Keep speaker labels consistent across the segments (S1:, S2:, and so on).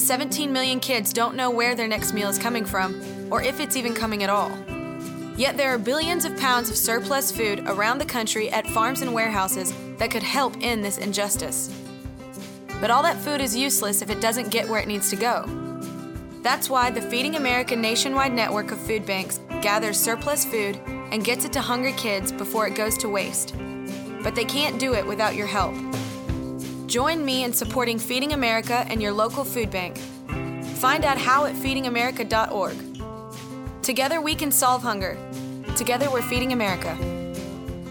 S1: 17 million kids don't know where their next meal is coming from, or if it's even coming at all. Yet there are billions of pounds of surplus food around the country at farms and warehouses that could help end this injustice. But all that food is useless if it doesn't get where it needs to go. That's why the Feeding America nationwide network of food banks gathers surplus food and gets it to hungry kids before it goes to waste. But they can't do it without your help. Join me in supporting Feeding America and your local food bank. Find out how at feedingamerica.org. Together we can solve hunger. Together we're feeding America.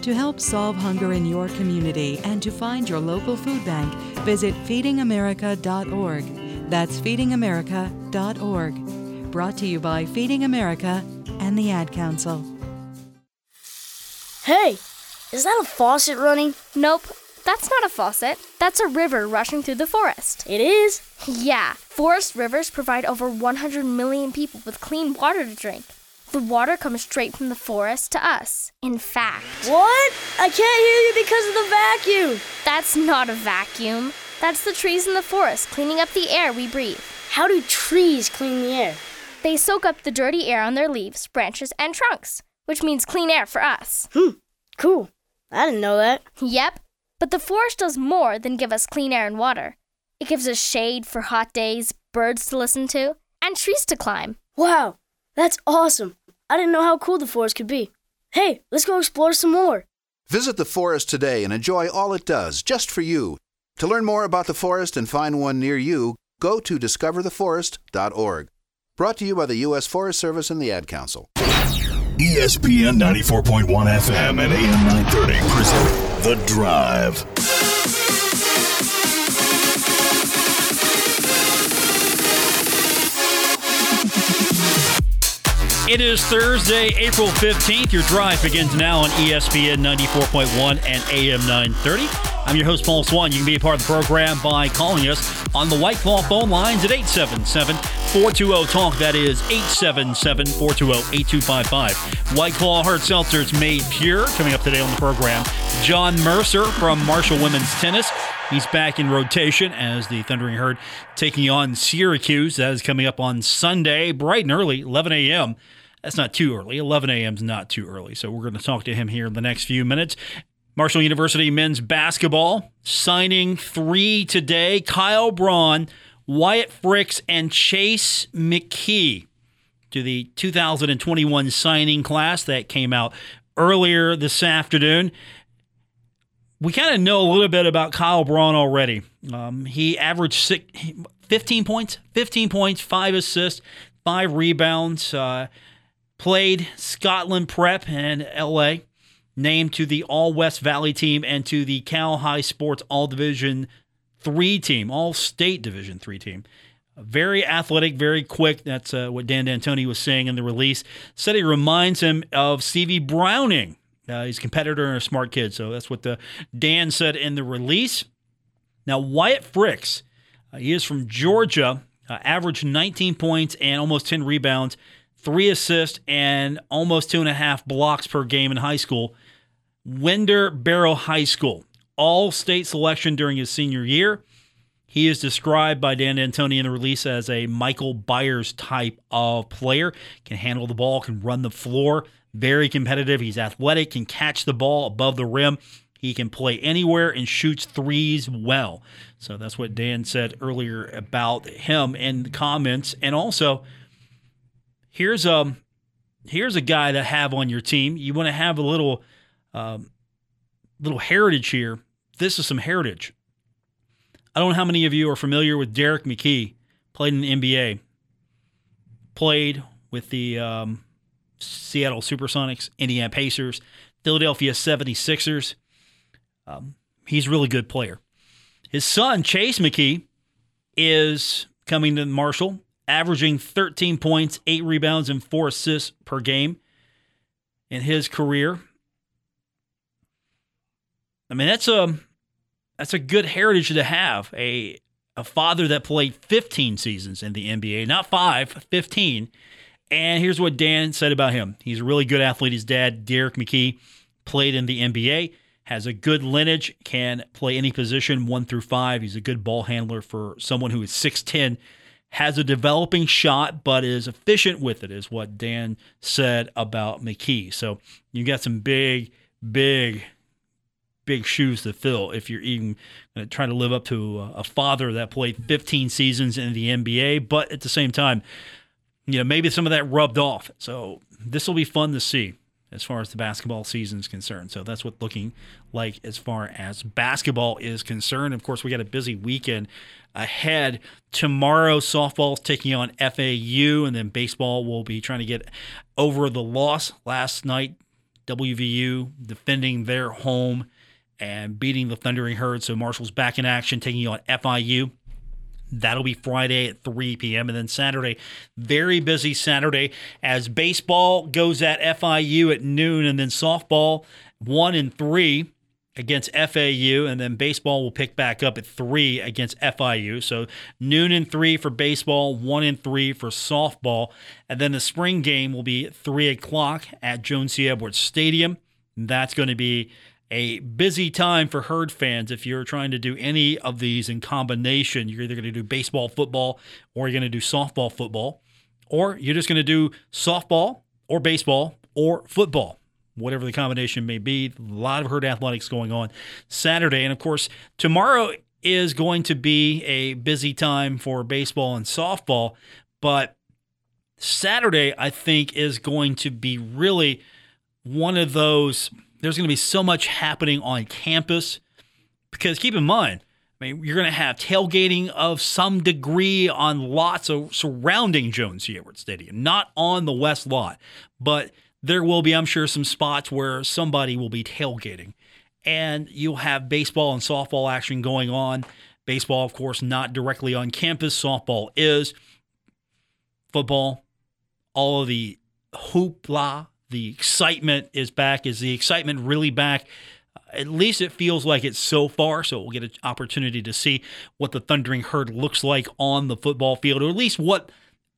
S2: To help solve hunger in your community and to find your local food bank, visit feedingamerica.org. That's feedingamerica.org. Brought to you by Feeding America and the Ad Council.
S3: Hey, is that a faucet running?
S4: Nope, that's not a faucet. That's a river rushing through the forest.
S3: It is?
S4: Yeah, forest rivers provide over 100 million people with clean water to drink. The water comes straight from the forest to us. In fact,
S3: What? I can't hear you because of the vacuum.
S4: that's not a vacuum. That's the trees in the forest cleaning up the air we breathe.
S3: How do trees clean the air?
S4: They soak up the dirty air on their leaves, branches, and trunks, which means clean air for us. Hmm.
S3: Cool. I didn't know that.
S4: Yep, but the forest does more than give us clean air and water. It gives us shade for hot days, birds to listen to, and trees to climb.
S3: Wow, that's awesome. I didn't know how cool the forest could be. Hey, let's go explore some more.
S5: Visit the forest today and enjoy all it does just for you. To learn more about the forest and find one near you, go to discovertheforest.org. Brought to you by the U.S. Forest Service and the Ad Council.
S6: ESPN 94.1 FM and AM 930 present The Drive.
S7: It is Thursday, April 15th. Your drive begins now on ESPN 94.1 and AM 930. I'm your host, Paul Swann. You can be a part of the program by calling us on the White Claw phone lines at 877 420 TALK. That is 877 420 8255. White Claw Hard Seltzers made pure. Coming up today on the program, John Mercer from Marshall Women's Tennis. He's back in rotation as the Thundering Herd taking on Syracuse. That is coming up on Sunday, bright and early, 11 a.m. That's not too early. 11 a.m. is not too early. So we're going to talk to him here in the next few minutes. Marshall University men's basketball signing three today Kyle Braun, Wyatt Fricks, and Chase McKey to the 2021 signing class that came out earlier this afternoon. We kind of know a little bit about Kyle Braun already. Um, he averaged six, 15 points, 15 points, five assists, five rebounds. Uh, played Scotland Prep and LA, named to the All West Valley team and to the Cal High Sports All Division 3 team, All State Division 3 team. Very athletic, very quick. That's uh, what Dan D'Antoni was saying in the release. Said he reminds him of Stevie Browning. Uh, he's a competitor and a smart kid. So that's what the Dan said in the release. Now, Wyatt Fricks, uh, he is from Georgia, uh, averaged 19 points and almost 10 rebounds, three assists, and almost two and a half blocks per game in high school. Winder Barrow High School, all state selection during his senior year. He is described by Dan D'Antoni in the release as a Mikel Beyers type of player. Can handle the ball, can run the floor, very competitive. He's athletic, can catch the ball above the rim. He can play anywhere and shoots threes well. So that's what Dan said earlier about him in the comments. And also, here's a here's a guy to have on your team. You want to have a little um, little heritage here. This is some heritage. I don't know how many of you are familiar with Derrick McKey. Played in the NBA. Played with the um, Seattle Supersonics, Indiana Pacers, Philadelphia 76ers. Um, he's a really good player. His son, Chase McKey, is coming to Marshall, averaging 13 points, eight rebounds, and four assists per game in his career. I mean, that's a that's a good heritage to have. A a father that played 15 seasons in the NBA, not five, 15. And here's what Dan said about him. He's a really good athlete. His dad, Derrick McKey, played in the NBA, has a good lineage, can play any position one through five. He's a good ball handler for someone who is 6'10, has a developing shot, but is efficient with it, is what Dan said about McKey. So you got some big, big, big shoes to fill if you're even trying to live up to a father that played 15 seasons in the NBA. But at the same time, you know, maybe some of that rubbed off. So this will be fun to see as far as the basketball season is concerned. So that's what looking like as far as basketball is concerned. Of course, we got a busy weekend ahead. Tomorrow, softball is taking on FAU, and then baseball will be trying to get over the loss last night. WVU defending their home and beating the Thundering Herd. So Marshall's back in action, taking on FIU. That'll be Friday at 3 p.m. And then Saturday, very busy Saturday as baseball goes at FIU at noon, and then softball one and three against FAU, and then baseball will pick back up at three against FIU. So noon and three for baseball, one and three for softball, and then the spring game will be three o'clock at Joan C. Edwards Stadium. That's going to be a busy time for herd fans if you're trying to do any of these in combination. You're either going to do baseball, football, or you're going to do softball, football, or you're just going to do softball or baseball or football, whatever the combination may be. A lot of herd athletics going on Saturday. And of course, tomorrow is going to be a busy time for baseball and softball, but Saturday, I think, is going to be really one of those there's going to be so much happening on campus because keep in mind, I mean, you're going to have tailgating of some degree on lots of surrounding C. Edwards Stadium, not on the west lot, but there will be, I'm sure, some spots where somebody will be tailgating. And you'll have baseball and softball action going on. Baseball, of course, not directly on campus. Softball is. Football, all of the hoopla the excitement is back. Is the excitement really back? At least it feels like it so far. So we'll get an opportunity to see what the Thundering Herd looks like on the football field, or at least what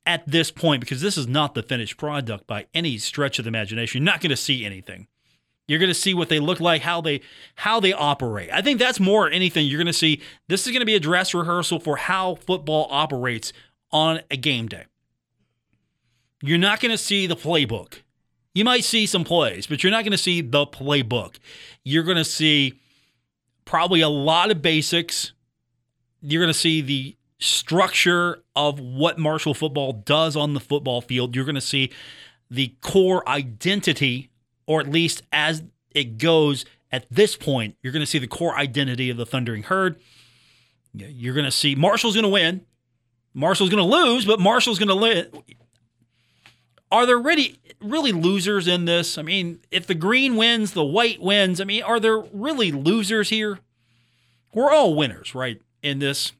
S7: at this point, because this is not the finished product by any stretch of the imagination. You're not going to see anything. You're going to see what they look like, how they how they operate. I think that's more anything you're going to see. This is going to be a dress rehearsal for how football operates on a game day. You're not going to see the playbook. You might see some plays, but you're not going to see the playbook. You're going to see probably a lot of basics. You're going to see the structure of what Marshall football does on the football field. You're going to see the core identity, or at least as it goes at this point, you're going to see the core identity of the Thundering Herd. You're going to see Marshall's going to win. Marshall's going to lose, but Marshall's going to win. Are there really really losers in this? I mean, if the green wins, the white wins. I mean, are there really losers here? We're all winners, right? In this,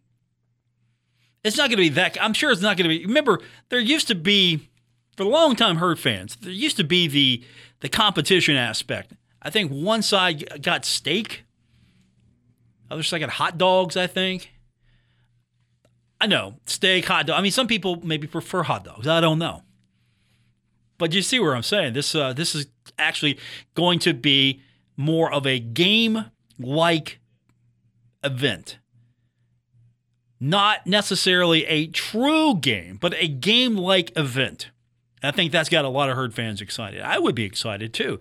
S7: it's not going to be that. I'm sure it's not going to be. Remember, there used to be for a long time herd fans. There used to be the the competition aspect. I think one side got steak, other side got hot dogs. I think. I know steak, hot dog. I mean, some people maybe prefer hot dogs. I don't know. But you see where I'm saying this. Uh, this is actually going to be more of a game-like event, not necessarily a true game, but a game-like event. I think that's got a lot of herd fans excited. I would be excited too.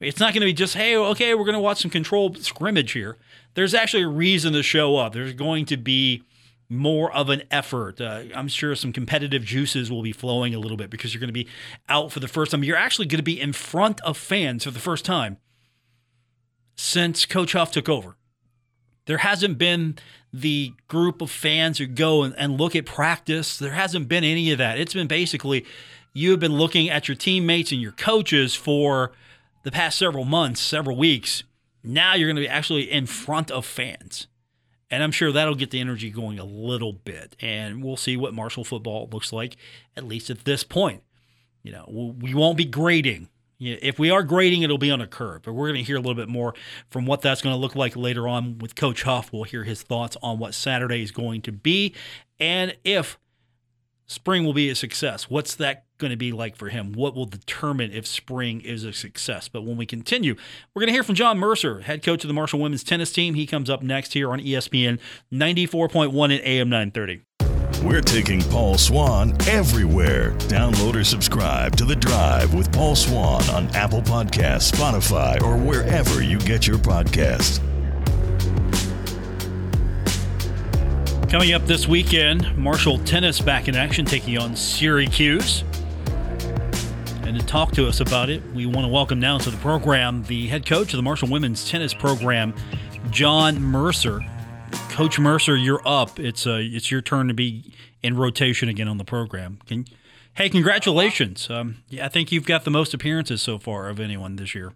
S7: It's not going to be just, hey, okay, we're going to watch some controlled scrimmage here. There's actually a reason to show up. There's going to be more of an effort. Uh, I'm sure some competitive juices will be flowing a little bit because you're going to be out for the first time. You're actually going to be in front of fans for the first time since Coach Huff took over. There hasn't been the group of fans who go and, and look at practice. There hasn't been any of that. It's been basically you have been looking at your teammates and your coaches for the past several months, several weeks. Now you're going to be actually in front of fans. And I'm sure that'll get the energy going a little bit. And we'll see what Marshall football looks like, at least at this point. You know, we won't be grading. If we are grading, it'll be on a curve. But we're going to hear a little bit more from what that's going to look like later on with Coach Huff. We'll hear his thoughts on what Saturday is going to be and if spring will be a success. What's that going to be like for him? What will determine if spring is a success? But when we continue, we're going to hear from John Mercer, head coach of the Marshall women's tennis team. He comes up next here on ESPN 94.1 and AM 930.
S6: We're taking Paul Swann everywhere. Download or subscribe to The Drive with Paul Swann on Apple Podcasts, Spotify, or wherever you get your podcasts.
S7: Coming up this weekend, Marshall Tennis back in action, taking on Syracuse. And to talk to us about it, we want to welcome now to the program the head coach of the Marshall women's tennis program, John Mercer. Coach Mercer, you're up. It's uh, it's your turn to be in rotation again on the program. Can, hey, congratulations! Um, yeah, I think you've got the most appearances so far of anyone this year.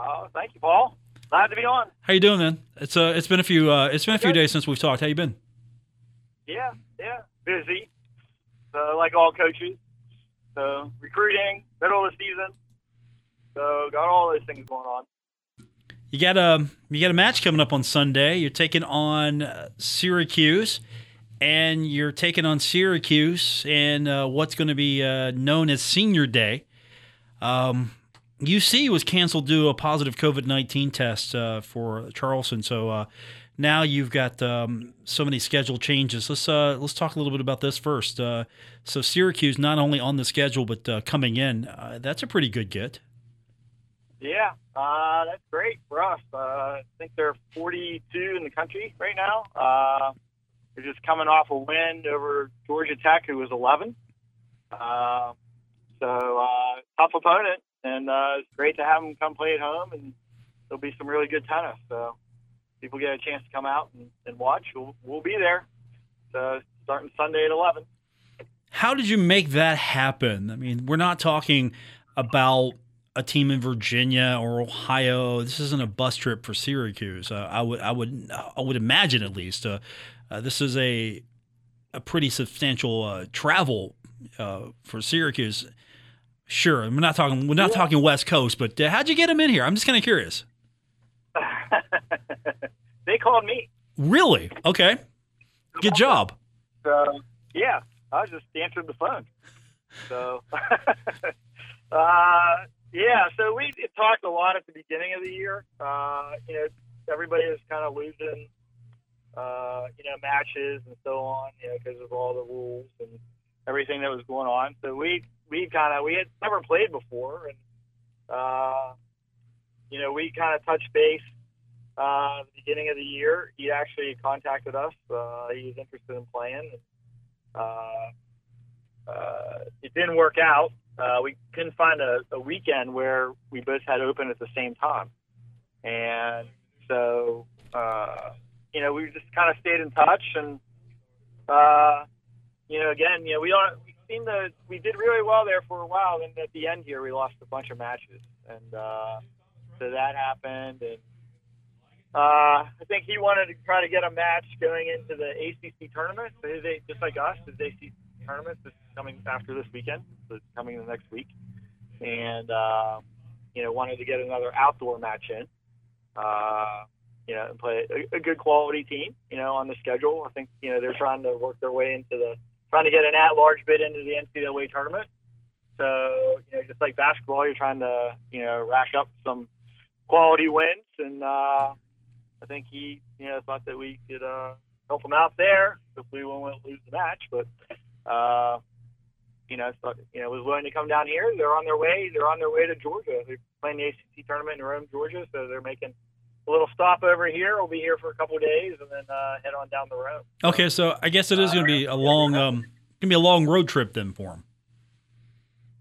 S8: Oh, thank you, Paul. Glad to be on.
S7: How you doing, man? It's uh, it's been a few uh, it's been a few days since we've talked. How you been?
S8: Yeah, yeah, busy. So, like all coaches, so recruiting, middle of the season. So got all those things going on.
S7: You got a you got a match coming up on Sunday. You're taking on uh, Syracuse, and you're taking on Syracuse and uh, what's going to be uh, known as Senior Day. Um, UC was canceled due to a positive COVID nineteen test uh, for Charleston, so uh, now you've got um, so many schedule changes. Let's uh, let's talk a little bit about this first. so Syracuse not only on the schedule but coming in, that's a pretty good get.
S8: Yeah, uh, that's great for us. Uh, I think they're 42 in the country right now. Uh, they're just coming off a win over Georgia Tech, who was 11. Uh, so uh, tough opponent, and uh, it's great to have them come play at home, and there'll be some really good tennis. So people get a chance to come out and, and watch. We'll, we'll be there. So starting Sunday at 11.
S7: How did you make that happen? I mean, we're not talking about a team in Virginia or Ohio. This isn't a bus trip for Syracuse. Uh, I would I would I would imagine at least. Uh, uh, this is a a pretty substantial uh, travel uh, for Syracuse. Sure, we're not talking we're not yeah. talking West Coast, but uh, how'd you get them in here? I'm just kind of curious.
S8: they called me.
S7: Really? Okay. Good job.
S8: So yeah, I just answered the phone. So. uh, yeah, so we talked a lot at the beginning of the year. Uh, you know, everybody was kind of losing, uh, you know, matches and so on, you know, because of all the rules and everything that was going on. So we we kind of we had never played before, and uh, you know, we kind of touched base uh, the beginning of the year. He actually contacted us. Uh, he was interested in playing. Uh, uh, it didn't work out uh, we couldn't find a, a weekend where we both had open at the same time. And so, uh, you know, we just kind of stayed in touch. And, you know, again, you know, we don't, we seemed to, we did really well there for a while. And at the end here, we lost a bunch of matches. And, so that happened. And, uh, I think he wanted to try to get a match going into the ACC tournament. They, just like us, the ACC tournament that's coming after this weekend. So it's coming the next week, and uh, you know wanted to get another outdoor match in. Uh, you know, and play a, a good quality team. You know, on the schedule. I think you know they're trying to work their way into the trying to get an at-large bid into the NCAA tournament. So you know, just like basketball, you're trying to you know rack up some quality wins, and uh, I think he you know thought that we could uh, help him out there. Hopefully, we won't lose the match, but uh, you know, so, you know, was willing to come down here. They're on their way. They're on their way to Georgia. They're playing the ACC tournament in Rome, Georgia. So they're making a little stop over here. We'll be here for a couple of days and then uh, head on down the road.
S7: Okay, so I guess it is going to be a long, um, going to be a long road trip then for them.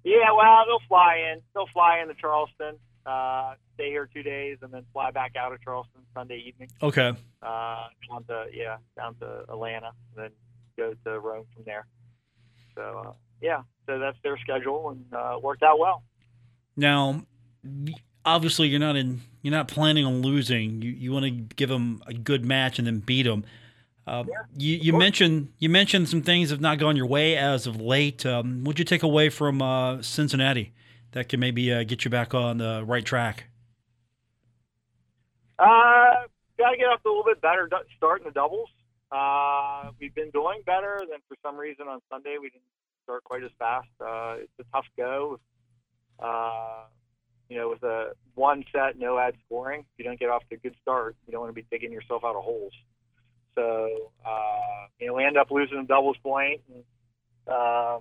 S8: Yeah, well, they'll fly in. They'll fly into Charleston, uh, stay here two days, and then fly back out of Charleston Sunday evening.
S7: Okay.
S8: Uh, down to yeah, down to Atlanta, then go to Rome from there. So uh, yeah, so that's their schedule and uh, worked out well.
S7: Now, obviously, you're not in. You're not planning on losing. You you want to give them a good match and then beat them. Uh, yeah, you you mentioned you mentioned some things have not gone your way as of late. Um, what'd you take away from uh, Cincinnati that can maybe uh, get you back on the right track?
S8: Uh, got to get off a little bit better start in the doubles. Uh, we've been doing better. Then for some reason on Sunday we didn't start quite as fast. Uh, it's a tough go. Uh, you know, with a one set, no ad scoring, if you don't get off to a good start, you don't want to be digging yourself out of holes. so uh, you know we end up losing a doubles point. And, uh,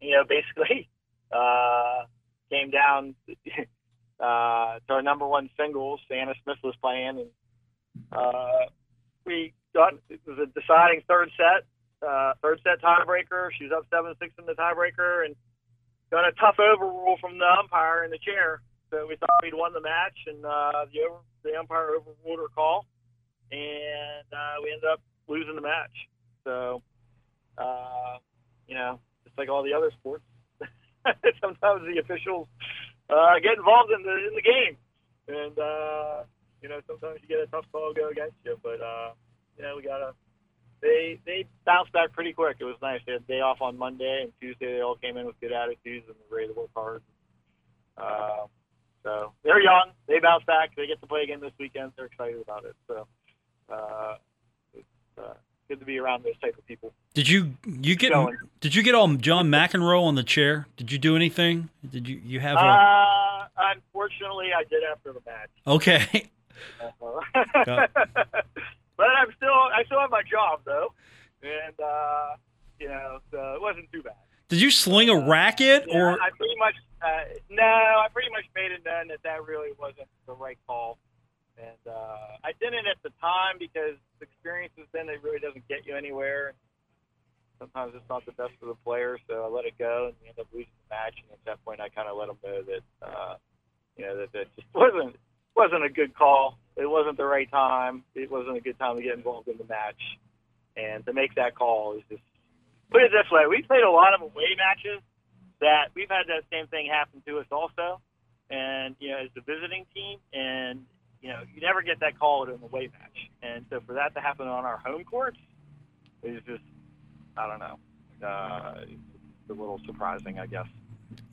S8: you know, basically uh, came down uh, to our number one singles. Anna Smith was playing, and uh, we got it was a deciding third set, uh, third set tiebreaker. She was up seven six in the tiebreaker, and got a tough overrule from the umpire in the chair. So we thought we'd won the match, and uh, the over, the umpire overruled her call, and uh, we ended up losing the match. So, uh, you know, just like all the other sports, sometimes the officials uh, get involved in the in the game, and uh, you know sometimes you get a tough call go against you. But uh, you know we gotta. They they bounced back pretty quick. It was nice. They had a day off on Monday and Tuesday. They all came in with good attitudes and ready to work hard. Uh, so they're young. They bounce back. They get to play again this weekend. They're excited about it. So uh, it's uh, good to be around those type of people.
S7: Did you you get
S8: Going.
S7: did you get all John McEnroe on the chair? Did you do anything? Did you you have a
S8: Uh, unfortunately, I did after the match.
S7: okay?
S8: Uh, but I'm still I still have my job though, and uh, you know, so it wasn't too bad.
S7: Did you sling a racket
S8: Yeah,
S7: or
S8: I pretty much uh, no, I pretty much made it then that that really wasn't the right call, and uh, I didn't at the time because experiences then it really doesn't get you anywhere. Sometimes it's not the best for the player, so I let it go and we end up losing the match. And at that point, I kind of let them know that uh, you know that that just wasn't wasn't a good call. It wasn't the right time. It wasn't a good time to get involved in the match, and to make that call is just put it this way: we played a lot of away matches that we've had that same thing happen to us also, and you know, as the visiting team, and you know, you never get that call in the away match, and so for that to happen on our home courts is just, I don't know, uh, it's a little surprising, I guess,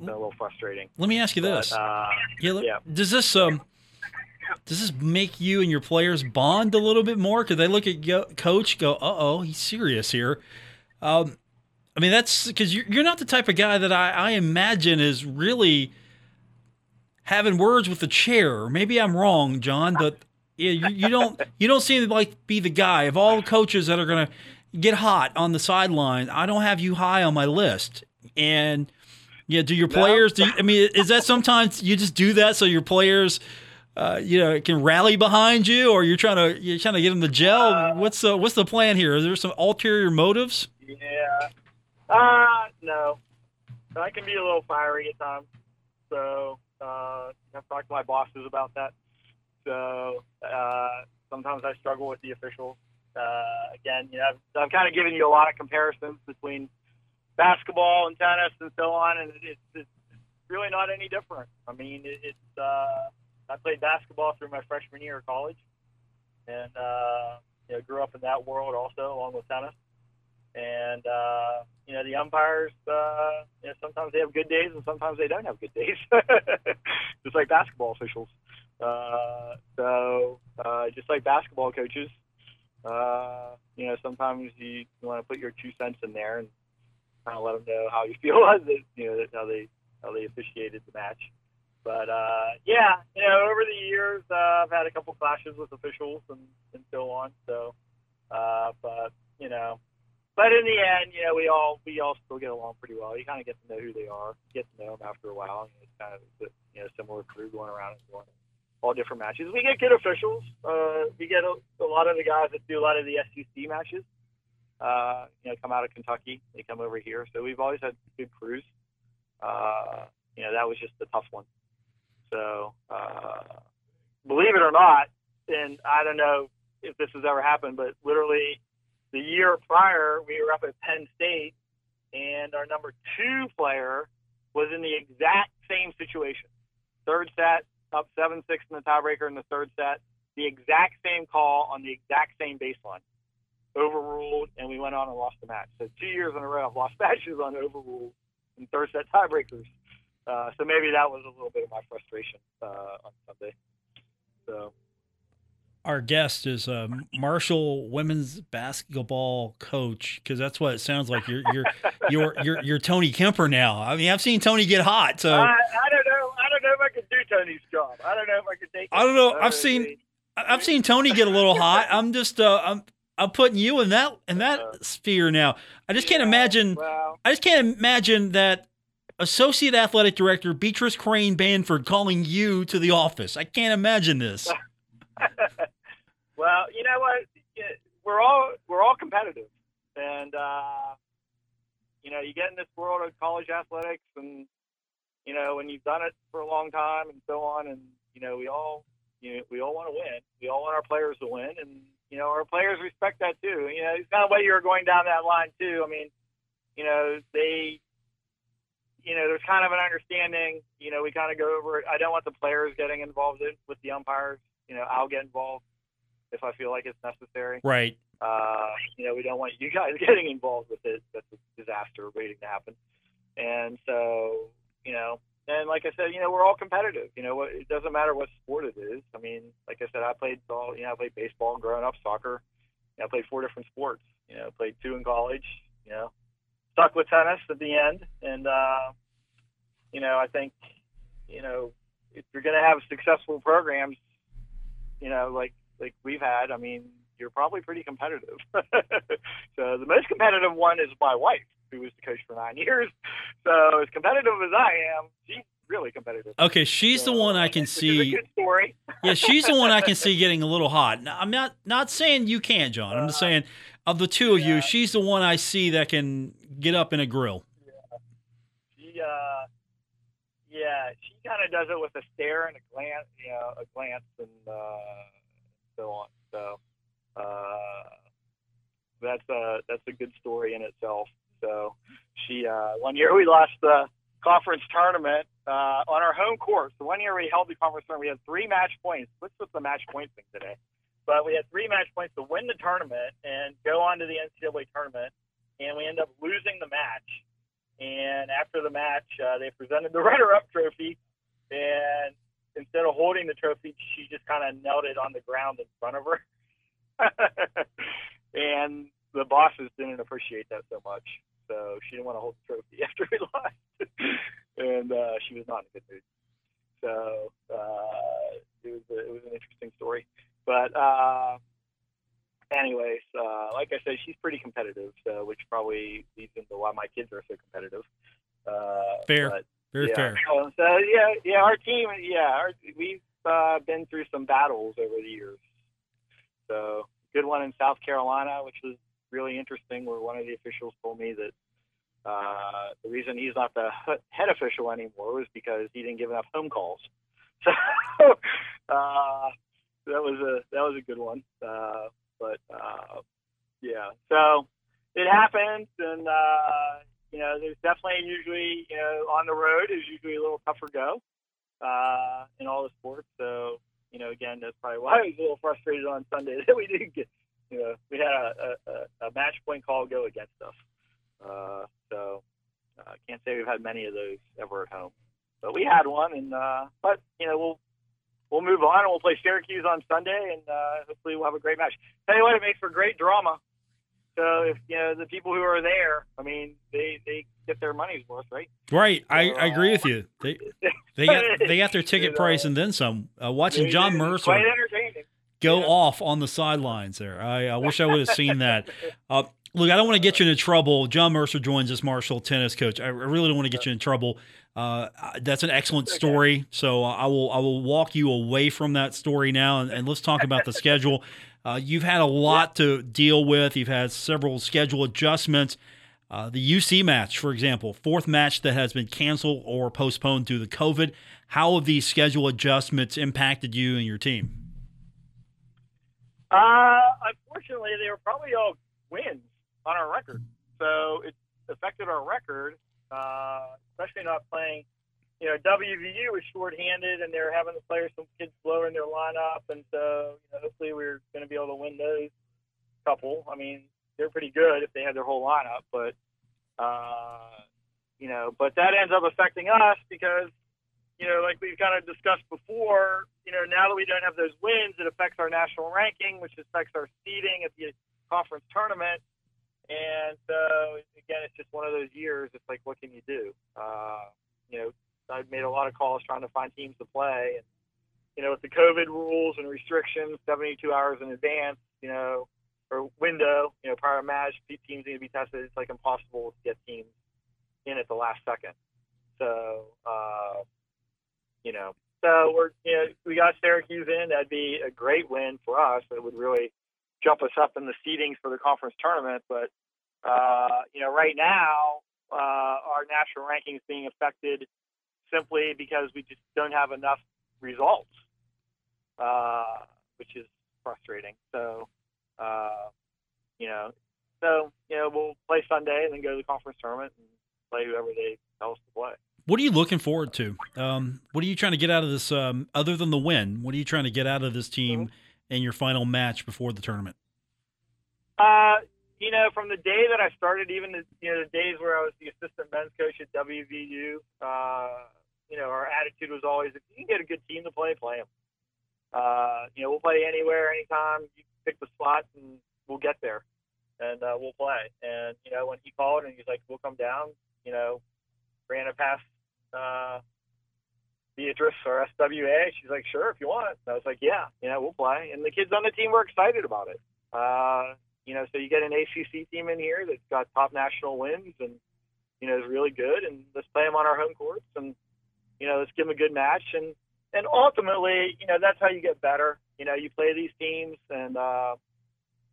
S8: a little frustrating.
S7: let me ask you
S8: But,
S7: this?
S8: uh,
S7: Yeah, let-
S8: yeah.
S7: Does this um does this make you and your players bond a little bit more? Because they look at yo- coach, go, uh oh, he's serious here. Um, I mean, that's because you're, you're not the type of guy that I, I imagine is really having words with the chair. Maybe I'm wrong, John, but you, you don't you don't seem to like be the guy of all the coaches that are gonna get hot on the sideline. I don't have you high on my list, and yeah, do your players? Do you, I mean, is that sometimes you just do that so your players, uh, you know, can rally behind you, or you're trying to you're trying to get them to gel? what's the what's the plan here? Is there some ulterior motives?
S8: Yeah. Uh, no. I can be a little fiery at times. So, uh, I've talked to my bosses about that. So, uh, sometimes I struggle with the officials. Uh, again, you know, I've, I've kind of given you a lot of comparisons between basketball and tennis and so on, and it's, it's really not any different. I mean, it, it's, uh, I played basketball through my freshman year of college and, uh, you know, grew up in that world also along with tennis and uh, you know the umpires. Uh, you know, sometimes they have good days, and sometimes they don't have good days, just like basketball officials. Uh, so uh, just like basketball coaches, uh, you know, sometimes you, want to put your two cents in there and kind of let them know how you feel as it, you know how they how they officiated the match. But uh, yeah, you know, over the years, uh, I've had a couple clashes with officials and, and so on. So, uh, but you know, but in the end, you know, we all we all still get along pretty well. You kind of get to know who they are, get to know them after a while. And it's kind of you know similar crew going around and going all different matches. We get good officials. Uh, we get a, a lot of the guys that do a lot of the SEC matches. Uh, you know, come out of Kentucky. They come over here, so we've always had good crews. Uh, you know, that was just the tough one. So, uh, believe it or not, and I don't know if this has ever happened, but literally the year prior, we were up at Penn State, and our number two player was in the exact same situation. Third set, up 7 6 in the tiebreaker in the third set, the exact same call on the exact same baseline. Overruled, and we went on and lost the match. So, two years in a row, I've lost matches on overruled and third set tiebreakers. Uh, so, maybe that was a little bit of my frustration uh, on Sunday. So,
S7: Our guest is a Marshall women's basketball coach because that's what it sounds like. You're you're you're you're you're Tony Kemper now. I mean, I've seen Tony get hot, so
S8: I, I don't know. I don't know if I could do Tony's job. I don't know if I could take.
S7: I don't know. I've seen I've seen Tony get a little hot. I'm just uh, I'm I'm putting you in that in that
S8: Uh,
S7: sphere now. I just can't imagine.
S8: Well,
S7: I just can't imagine that associate athletic director Beatrice Crane Banford calling you to the office. I can't imagine this.
S8: well, you know what? We're all we're all competitive, and uh, you know, you get in this world of college athletics, and you know, when you've done it for a long time, and so on, and you know, we all you know, we all want to win. We all want our players to win, and you know, our players respect that too. You know, it's kind of way you're going down that line too. I mean, you know, they. You know, there's kind of an understanding. You know, we kind of go over it. I don't want the players getting involved in, with the umpires. You know, I'll get involved if I feel like it's necessary.
S7: Right.
S8: Uh, you know, we don't want you guys getting involved with it. That's a disaster waiting to happen. And so, you know, and like I said, you know, we're all competitive. You know, it doesn't matter what sport it is. I mean, like I said, I played all, you know, I played baseball growing up, soccer. You know, I played four different sports. You know, played two in college. You know, stuck with tennis at the end. And, uh, you know, I think, you know, if you're going to have successful programs, you know, like like we've had, I mean, you're probably pretty competitive. so the most competitive one is my wife, who was the coach for nine years. So as competitive as I am, she's really competitive.
S7: Okay, she's the one I can see.
S8: good story.
S7: Yeah, she's the one I can see getting a little hot. Now, I'm not not saying you can't, John. I'm just saying of the two of you, she's the one I see that can get up in a grill. Yeah.
S8: She, uh, yeah, she kind of does it with a stare and a glance, you know, a glance and uh, so on. So uh, that's a that's a good story in itself. So she, uh, one year we lost the conference tournament uh, on our home court. So one year we held the conference tournament. We had three match points. What's with the match point thing today? But we had three match points to win the tournament and go on to the NCAA tournament. And we end up losing the match. And after the match, uh, they presented the runner-up trophy, and instead of holding the trophy, she just kind of knelt it on the ground in front of her. and the bosses didn't appreciate that so much, so she didn't want to hold the trophy after we lost, and uh, she was not in a good mood. So uh, it was a, it was an interesting story, but. Uh, anyways, uh, like I said, she's pretty competitive, so which probably leads into why my kids are so competitive. Uh,
S7: Fair.
S8: but,
S7: Very
S8: yeah.
S7: fair.
S8: So, so, yeah, yeah, our team, yeah, our, we've uh, been through some battles over the years. So good one in South Carolina, which was really interesting. Where one of the officials told me that uh, the reason he's not the head official anymore was because he didn't give enough home calls. So uh, that was a that was a good one. Uh, but uh, yeah, so it happens, and uh, you know, there's definitely usually you know on the road is usually a little tougher go uh, in all the sports. So you know, again, that's probably why I was a little frustrated on Sunday that we didn't get. You know, we had a, a, a match point call go against us. Uh, so I uh, can't say we've had many of those ever at home, but we had one, and uh, but you know we'll we'll move on and we'll play Syracuse on Sunday, and uh, hopefully we'll have a great match. Tell you what, it makes for great drama. So if you know the people who are there, I mean, they they get their money's worth, right?
S7: Right, I, I agree with you. They they got they got their ticket price and then some. Uh, watching John Mercer go
S8: Yeah.
S7: off on the sidelines there. I, I wish I would have seen that. Uh, look, I don't want to get you into trouble. John Mercer joins us, Marshall tennis coach. I really don't want to get you in trouble. Uh, that's an excellent story. So I will I will walk you away from that story now, and, and let's talk about the schedule. Uh, you've had a lot to deal with. You've had several schedule adjustments. Uh, the UC match, for example, fourth match that has been canceled or postponed due to COVID. How have these schedule adjustments impacted you and your team?
S8: Uh, unfortunately, they were probably all wins on our record, so it affected our record, uh, especially not playing. You know, WVU was shorthanded, and they were having to play some kids slower in their lineup, and so you know, hopefully we're going to be able to win those couple. I mean, they're pretty good if they had their whole lineup, but uh, you know, but that ends up affecting us because you know, like we've kind of discussed before, you know, now that we don't have those wins, it affects our national ranking, which affects our seeding at the conference tournament. And so, again, it's just one of those years. It's like, what can you do? Uh, you know, I've made a lot of calls trying to find teams to play. And, you know, with the COVID rules and restrictions, 72 hours in advance, you know, or window, you know, prior to match, teams need to be tested. It's like impossible to get teams in at the last second. So, uh, you know, so we're, you know, we got Syracuse in. That'd be a great win for us. It would really jump us up in the seedings for the conference tournament. But, uh, you know, right now, uh, our national rankings being affected simply because we just don't have enough results, uh, which is frustrating. So, uh, you know, so you know we'll play Sunday and then go to the conference tournament and play whoever they tell us to play.
S7: What are you looking forward to? Um, what are you trying to get out of this? Um, other than the win, what are you trying to get out of this team mm-hmm. in your final match before the tournament?
S8: Uh, you know, from the day that I started, even the, you know the days where I was the assistant men's coach at WVU, uh, you know, our attitude was always if you can get a good team to play, play them. Uh, you know, we'll play anywhere, anytime. You pick the spot, and we'll get there, and uh, we'll play. And you know, when he called and he's like, "We'll come down," you know, ran it past uh, Beatrice or SWA. She's like, "Sure, if you want." And I was like, "Yeah, you know, we'll play." And the kids on the team were excited about it. Uh, you know, so you get an ACC team in here that's got top national wins and you know is really good, and let's play them on our home courts, and you know, let's give them a good match, and and ultimately, you know, that's how you get better. You know, you play these teams, and uh,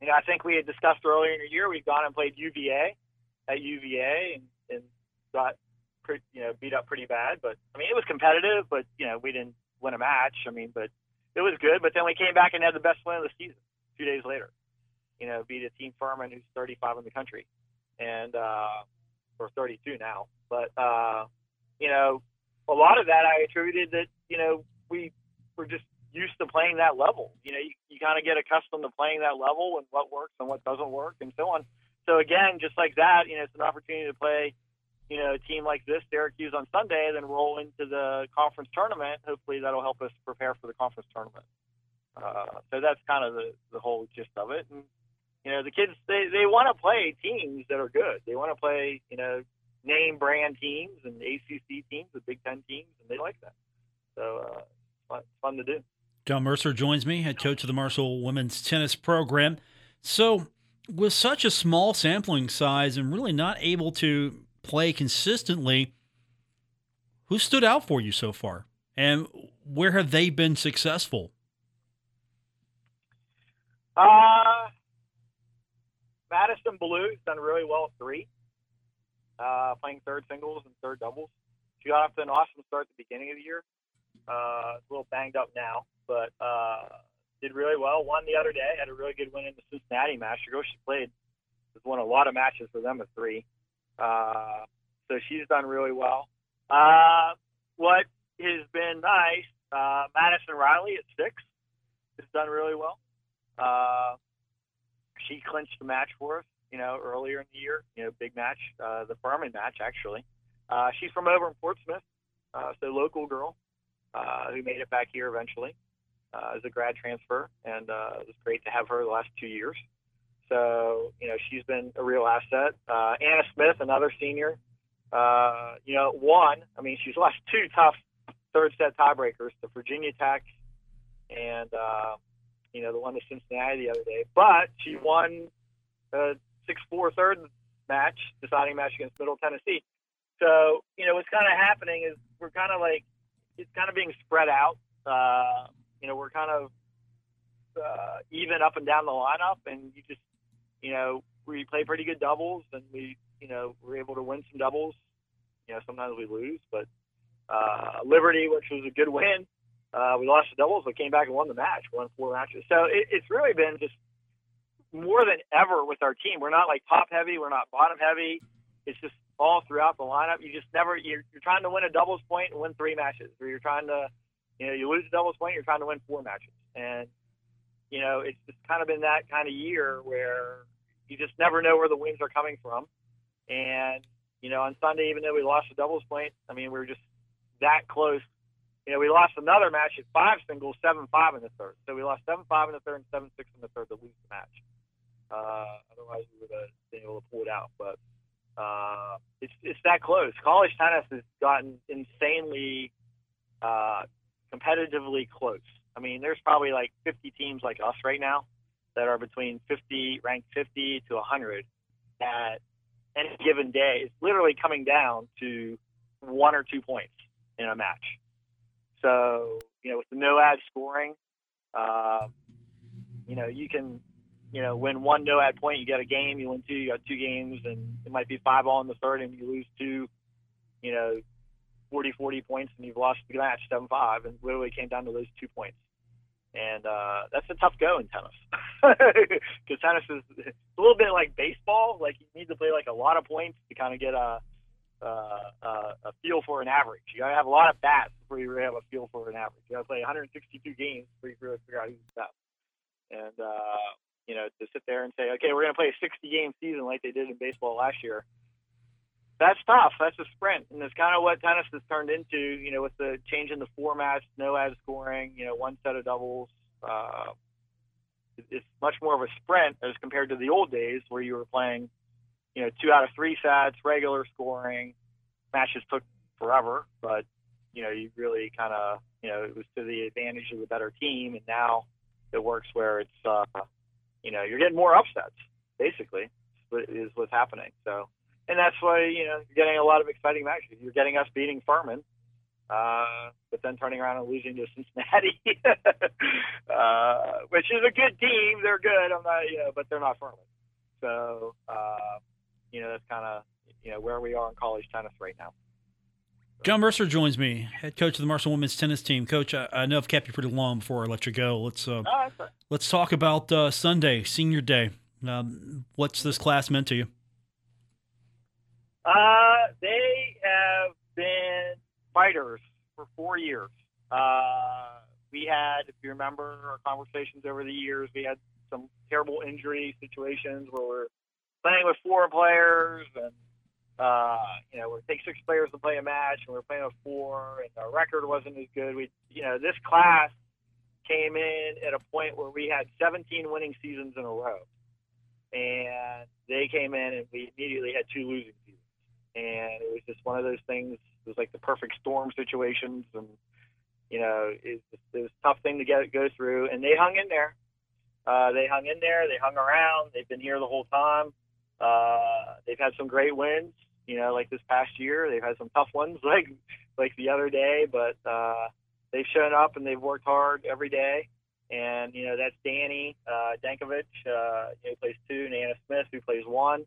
S8: you know, I think we had discussed earlier in the year we've gone and played UVA at UVA and, and got pretty, you know beat up pretty bad. But I mean, it was competitive, but you know, we didn't win a match. I mean, but it was good. But then we came back and had the best win of the season two days later. You know, beat a team Furman who's 35 in the country, and uh, or 32 now. But uh, you know, a lot of that I attributed that you know we were just used to playing that level. You know, you, you kind of get accustomed to playing that level and what works and what doesn't work and so on. So again, just like that, you know, it's an opportunity to play, you know, a team like this, Syracuse on Sunday, then roll into the conference tournament. Hopefully, that'll help us prepare for the conference tournament. Uh, so that's kind of the the whole gist of it. And you know, the kids they they want to play teams that are good. They want to play, you know, name brand teams and ACC teams, the Big Ten teams, and they like that. So uh, fun, fun to do.
S7: John Mercer joins me, head coach of the Marshall women's tennis program. So, with such a small sampling size and really not able to play consistently, who stood out for you so far? And where have they been successful?
S8: Uh, Madison Blue's done really well at three, uh, playing third singles and third doubles. She got off to an awesome start at the beginning of the year. Uh, a little banged up now, but uh, did really well. Won the other day. Had a really good win in the Cincinnati match. She played has won a lot of matches for them at three. Uh, so she's done really well. Uh, what has been nice, uh, Madison Riley at six has done really well. Uh, she clinched the match for us, you know, earlier in the year, you know, big match, uh, the Furman match, actually. Uh, she's from over in Portsmouth, uh, so local girl uh, who made it back here eventually uh, as a grad transfer, and uh, it was great to have her the last two years. So you know she's been a real asset. Uh, Anna Smith, another senior, uh, you know, won. I mean, she's lost two tough third set tiebreakers to Virginia Tech and uh, you know the one to Cincinnati the other day, but she won a six-four third match, deciding match against Middle Tennessee. So you know what's kind of happening is we're kind of like it's kind of being spread out. Uh, you know, we're kind of uh, even up and down the lineup, and you just, you know, we play pretty good doubles, and we, you know, we're able to win some doubles. You know, sometimes we lose, but uh, Liberty, which was a good win, uh, we lost the doubles, but came back and won the match, won four matches. So it, it's really been just more than ever with our team. We're not like top heavy, we're not bottom heavy. It's just all throughout the lineup. You just never you're, you're trying to win a doubles point and win three matches, or you're trying to, you know, you lose a doubles point, you're trying to win four matches, and you know it's just kind of been that kind of year where you just never know where the wins are coming from, and you know on Sunday even though we lost a doubles point, I mean we were just that close. You know we lost another match at five singles, seven five in the third, so we lost seven five in the third and seven six in the third to lose the match. Uh, otherwise we would have been able to pull it out, but uh, it's it's that close. College tennis has gotten insanely uh, competitively close. I mean, there's probably like 50 teams like us right now that are between 50, ranked 50 to 100 at any given day. It's literally coming down to one or two points in a match. So, you know, with the no ad scoring, uh, you know, you can, you know, win one no ad point, you get a game. You win two, you got two games, and it might be five all in the third, and you lose two, you know, 40, 40 points, and you've lost the match 7 5, and literally came down to those two points. And uh, that's a tough go in tennis because tennis is a little bit like baseball. Like you need to play like a lot of points to kind of get a uh, uh, a feel for an average. You gotta have a lot of bats before you really have a feel for an average. You gotta play 162 games before you really figure out who's the best. And uh, you know, to sit there and say, okay, we're gonna play a 60 game season like they did in baseball last year. That's tough. That's a sprint, and it's kind of what tennis has turned into. You know, with the change in the formats, no ad scoring, you know, one set of doubles. Uh, it's much more of a sprint as compared to the old days where you were playing you know, two out of three sets, regular scoring. Matches took forever, but you know, you really kind of, you know, it was to the advantage of the better team, and now it works where it's, uh, you know, you're getting more upsets. Basically, is what's happening. So, and that's why you know you're getting a lot of exciting matches. You're getting us beating Furman, uh, but then turning around and losing to Cincinnati, uh, which is a good team. They're good. I'm not, you know, but they're not Furman. So, uh, you know, that's kind of you know where we are in college tennis right now.
S7: John Mercer joins me, head coach of the Marshall women's tennis team. Coach, I, I know I've kept you pretty long before I let you go. Let's uh,
S8: oh,
S7: let's talk about uh, Sunday, Senior Day. Um, what's this class meant to you?
S8: Uh, they have been fighters for four years. Uh, we had, if you remember our conversations over the years, we had some terrible injury situations where we're playing with four players and uh, you know, we take six players to play a match, and we are playing with four, and our record wasn't as good. We, you know, this class came in at a point where we had 17 winning seasons in a row, and they came in and we immediately had two losing seasons, and it was just one of those things. It was like the perfect storm situations, and you know, it, it was a tough thing to get go through, and they hung in there. Uh, they hung in there. They hung around. They've been here the whole time. Uh, they've had some great wins, you know, like this past year. They've had some tough ones, like like the other day, but uh, they've shown up and they've worked hard every day. And you know, that's Danny uh, Dankovic, uh, who plays two, and Anna Smith, who plays one.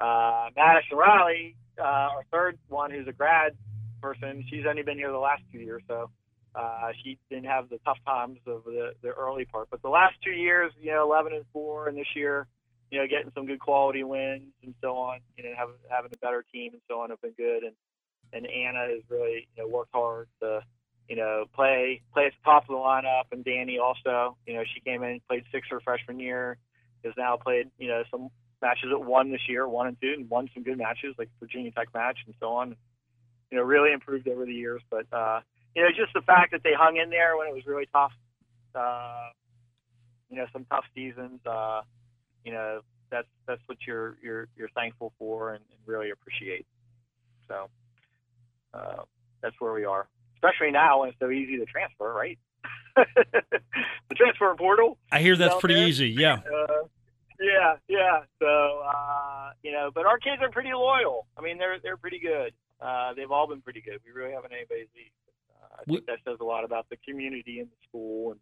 S8: Uh, Madison Riley, uh, our third one, who's a grad person. She's only been here the last two years, so uh, she didn't have the tough times of the, the early part. But the last two years, you know, 11 and four, and this year, you know, getting some good quality wins and so on, you know, having having a better team and so on have been good. And and Anna has really you know worked hard to you know play play at the top of the lineup. And Danny also, you know, she came in played six her freshman year, has now played you know some matches at one this year, one and two, and won some good matches like Virginia Tech match and so on. You know, really improved over the years. But uh, you know, just the fact that they hung in there when it was really tough. Uh, you know, some tough seasons. Uh, you know that's that's what you're you're you're thankful for and, and really appreciate. So uh, that's where we are, especially now when it's so easy to transfer, right? the transfer portal.
S7: I hear that's pretty there. easy. Yeah.
S8: Uh, yeah, yeah. So uh, you know, but our kids are pretty loyal. I mean, they're they're pretty good. Uh, they've all been pretty good. We really haven't anybody's leave. Uh, I think that says a lot about the community and the school and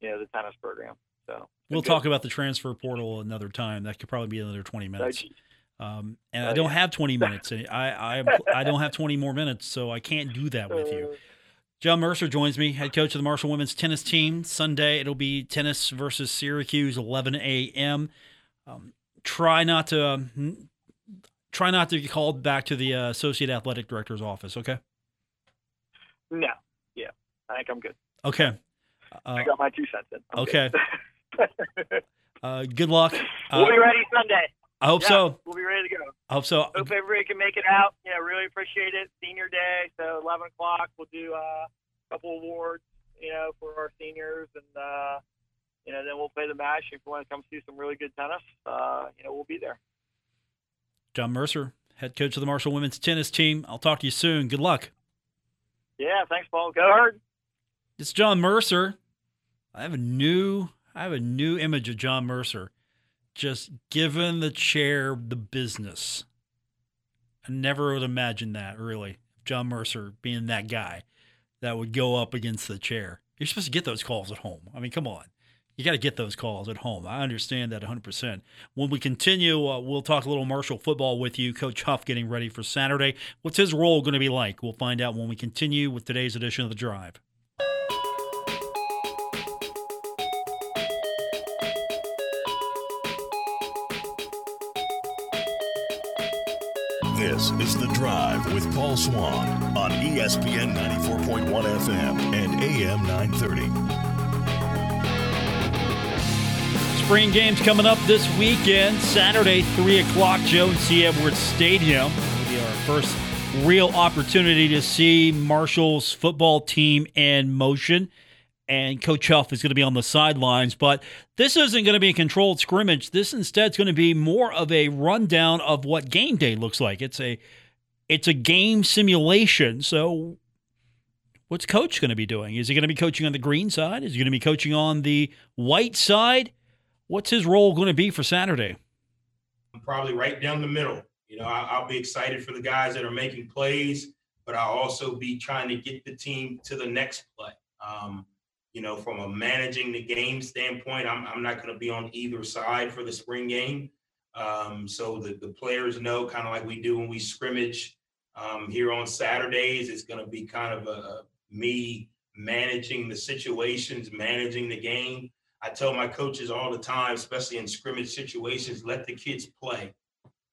S8: you know the tennis program. So
S7: we'll good. talk about the transfer portal another time. That could probably be another twenty minutes. Um, and I don't have 20 minutes. I, I, I don't have 20 more minutes, so I can't do that with you. Uh. John Mercer joins me, head coach of the Marshall women's tennis team. Sunday, it'll be tennis versus Syracuse, 11 a.m. Um, try not to um, try not to get called back to the uh, associate athletic director's office. Okay.
S8: No. Yeah, I think I'm good.
S7: Okay.
S8: Uh, I got my two cents in. I'm
S7: okay. uh, good luck.
S8: we'll be ready Sunday.
S7: I hope
S8: yeah,
S7: so.
S8: We'll be ready to go.
S7: I hope so.
S8: Hope everybody can make it out. Yeah, really appreciate it. Senior day, so 11 o'clock. We'll do uh, a couple awards, you know, for our seniors, and uh, you know, then we'll play the match. If you want to come see some really good tennis, uh, you know, we'll be there.
S7: John Mercer, head coach of the Marshall women's tennis team. I'll talk to you soon. Good luck.
S8: Yeah, thanks, Paul. Go hard.
S7: It's John Mercer. I have a new I have a new image of John Mercer just giving the chair the business. I never would imagine that, really. John Mercer being that guy that would go up against the chair. You're supposed to get those calls at home. I mean, come on. You got to get those calls at home. I understand that 100%. When we continue, uh, we'll talk a little Marshall football with you. Coach Huff getting ready for Saturday. What's his role going to be like? We'll find out when we continue with today's edition of The Drive.
S6: This is The Drive with Paul Swann on ESPN 94.1 FM and AM 930.
S7: Spring games coming up this weekend. Saturday, 3 o'clock, Joan C. Edwards Stadium. It'll be our first real opportunity to see Marshall's football team in motion and Coach Huff is going to be on the sidelines. But this isn't going to be a controlled scrimmage. This instead is going to be more of a rundown of what game day looks like. It's a it's a game simulation. So what's coach going to be doing? Is he going to be coaching on the green side? Is he going to be coaching on the white side? What's his role going to be for Saturday?
S9: Probably right down the middle. You know, I'll be excited for the guys that are making plays, but I'll also be trying to get the team to the next play. Um, you know, from a managing the game standpoint, I'm, I'm not going to be on either side for the spring game. Um, so the, the players know, kind of like we do when we scrimmage um, here on Saturdays, it's going to be kind of a, me managing the situations, managing the game. I tell my coaches all the time, especially in scrimmage situations, let the kids play.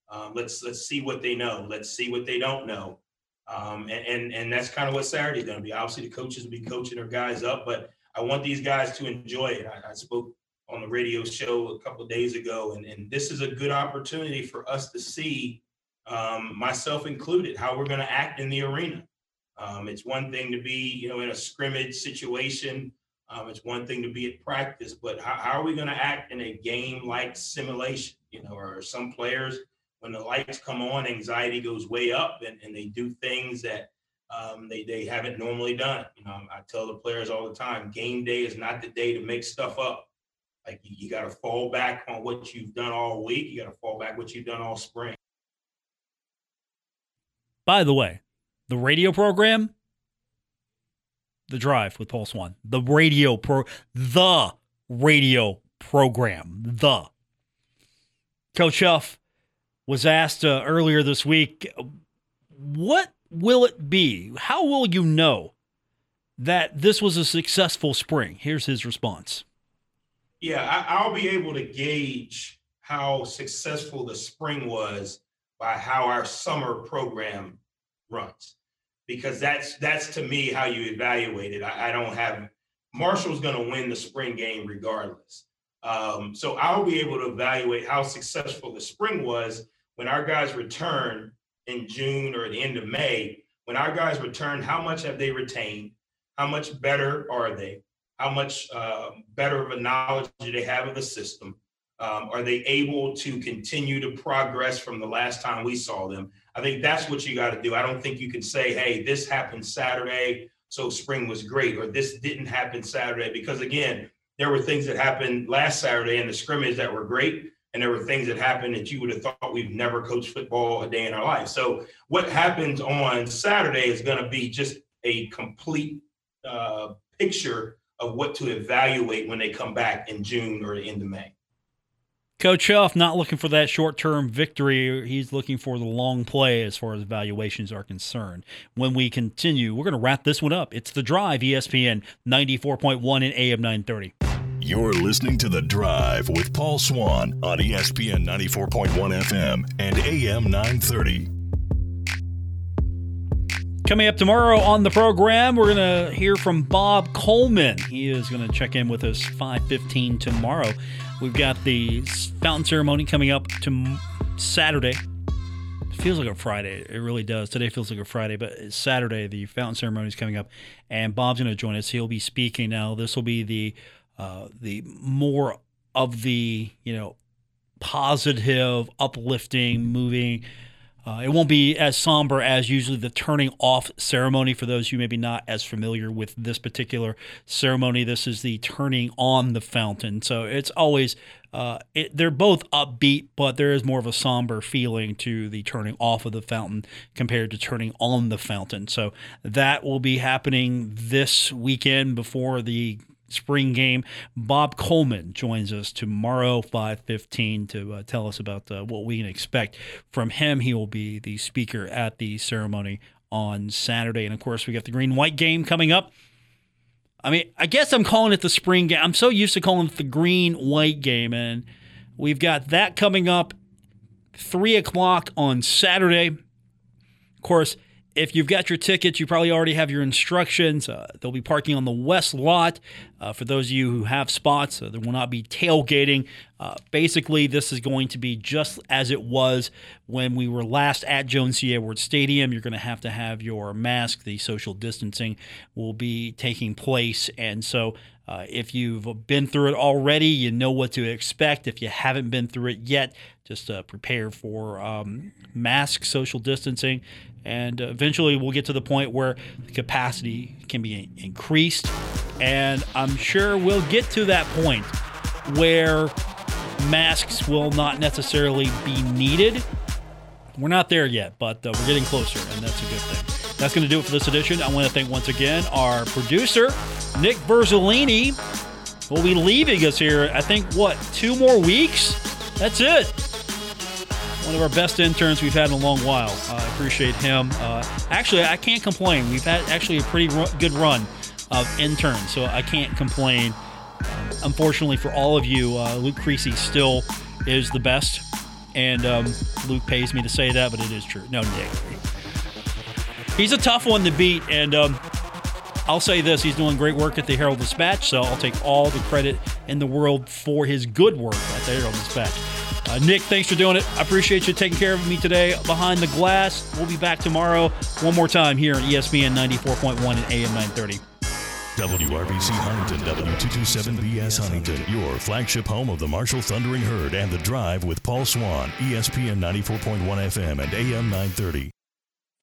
S9: Um, let's let's see what they know. Let's see what they don't know. Um, and, and and that's kind of what Saturday's going to be. Obviously, the coaches will be coaching their guys up, but I want these guys to enjoy it. I, I spoke on the radio show a couple days ago, and, and this is a good opportunity for us to see, um, myself included, how we're going to act in the arena. Um, it's one thing to be, you know, in a scrimmage situation. Um, it's one thing to be at practice, but how, how are we going to act in a game-like simulation? You know, or some players, when the lights come on, anxiety goes way up, and, and they do things that um, they they haven't normally done. You know, I tell the players all the time, game day is not the day to make stuff up. Like you, you got to fall back on what you've done all week. You got to fall back what you've done all spring.
S7: By the way, the radio program, the drive with Paul Swann, the radio pro, the radio program, the Coach Huff was asked uh, earlier this week, what will it be? How will you know that this was a successful spring? Here's his response.
S9: Yeah, I, will be able to gauge how successful the spring was by how our summer program runs, because that's that's to me how you evaluate it. I, I don't have Marshall's going to win the spring game regardless. Um, so I'll be able to evaluate how successful the spring was when our guys return in June or the end of May, when our guys return, how much have they retained? How much better are they? How much uh, better of a knowledge do they have of the system? Um, are they able to continue to progress from the last time we saw them? I think that's what you got to do. I don't think you can say, hey, this happened Saturday, so spring was great, or this didn't happen Saturday, because again, there were things that happened last Saturday in the scrimmage that were great and there were things that happened that you would have thought we've never coached football a day in our life. So what happens on Saturday is going to be just a complete uh, picture of what to evaluate when they come back in June or the end of May.
S7: Coach Huff not looking for that short term victory. He's looking for the long play as far as evaluations are concerned. When we continue, we're going to wrap this one up. It's The Drive, ESPN 94.1 and AM 930.
S6: You're listening to The Drive with Paul Swann on ESPN 94.1 FM and AM 930.
S7: Coming up tomorrow on the program, we're going to hear from Bob Coleman. He is going to check in with us 5:15 tomorrow. We've got the fountain ceremony coming up to Saturday. It feels like a Friday. It really does. Today feels like a Friday, but Saturday. The fountain ceremony is coming up, and Bob's going to join us. He'll be speaking now. This will be the uh, the more of the you know positive, uplifting, moving Uh, it won't be as somber as usually the turning off ceremony. For those who maybe not as familiar with this particular ceremony, this is the turning on the fountain. So it's always uh, it, they're both upbeat, but there is more of a somber feeling to the turning off of the fountain compared to turning on the fountain. So that will be happening this weekend before the spring game. Bob Coleman joins us tomorrow, 5:15, to uh, tell us about uh, what we can expect from him. He will be the speaker at the ceremony on Saturday, and of course, we got the green white game coming up. I mean, I guess I'm calling it the spring game. I'm so used to calling it the green white game, and we've got that coming up three o'clock on Saturday. Of course, if you've got your tickets, you probably already have your instructions. Uh, they'll be parking on the west lot. Uh, for those of you who have spots, uh, there will not be tailgating. Uh, basically, this is going to be just as it was when we were last at Joan C. Edwards Stadium. You're going to have to have your mask. The social distancing will be taking place. And so, uh, if you've been through it already, you know what to expect. If you haven't been through it yet, just uh, prepare for um, mask social distancing and eventually we'll get to the point where the capacity can be increased. And i'm sure we'll get to that point where masks will not necessarily be needed. We're not there yet but uh, we're getting closer and that's a good thing. That's going to do it for this edition. I want to thank once again our producer nick Verzolini will be leaving us here i think what two more weeks that's it one of our best interns we've had in a long while. Uh, I appreciate him. Uh, actually, I can't complain. We've had actually a pretty ru- good run of interns, so I can't complain. Um, unfortunately for all of you, uh, Luke Creasy still is the best, and um, Luke pays me to say that, but it is true. No, Nick. He's a tough one to beat, and um, I'll say this: he's doing great work at the Herald Dispatch, so I'll take all the credit in the world for his good work at the Herald Dispatch. Uh, Nick, thanks for doing it. I appreciate you taking care of me today behind the glass. We'll be back tomorrow one more time here on ESPN 94.1 and AM 930.
S6: WRVC Huntington, W227BS Huntington, your flagship home of the Marshall Thundering Herd and the Drive with Paul Swann, ESPN 94.1 FM and AM 930.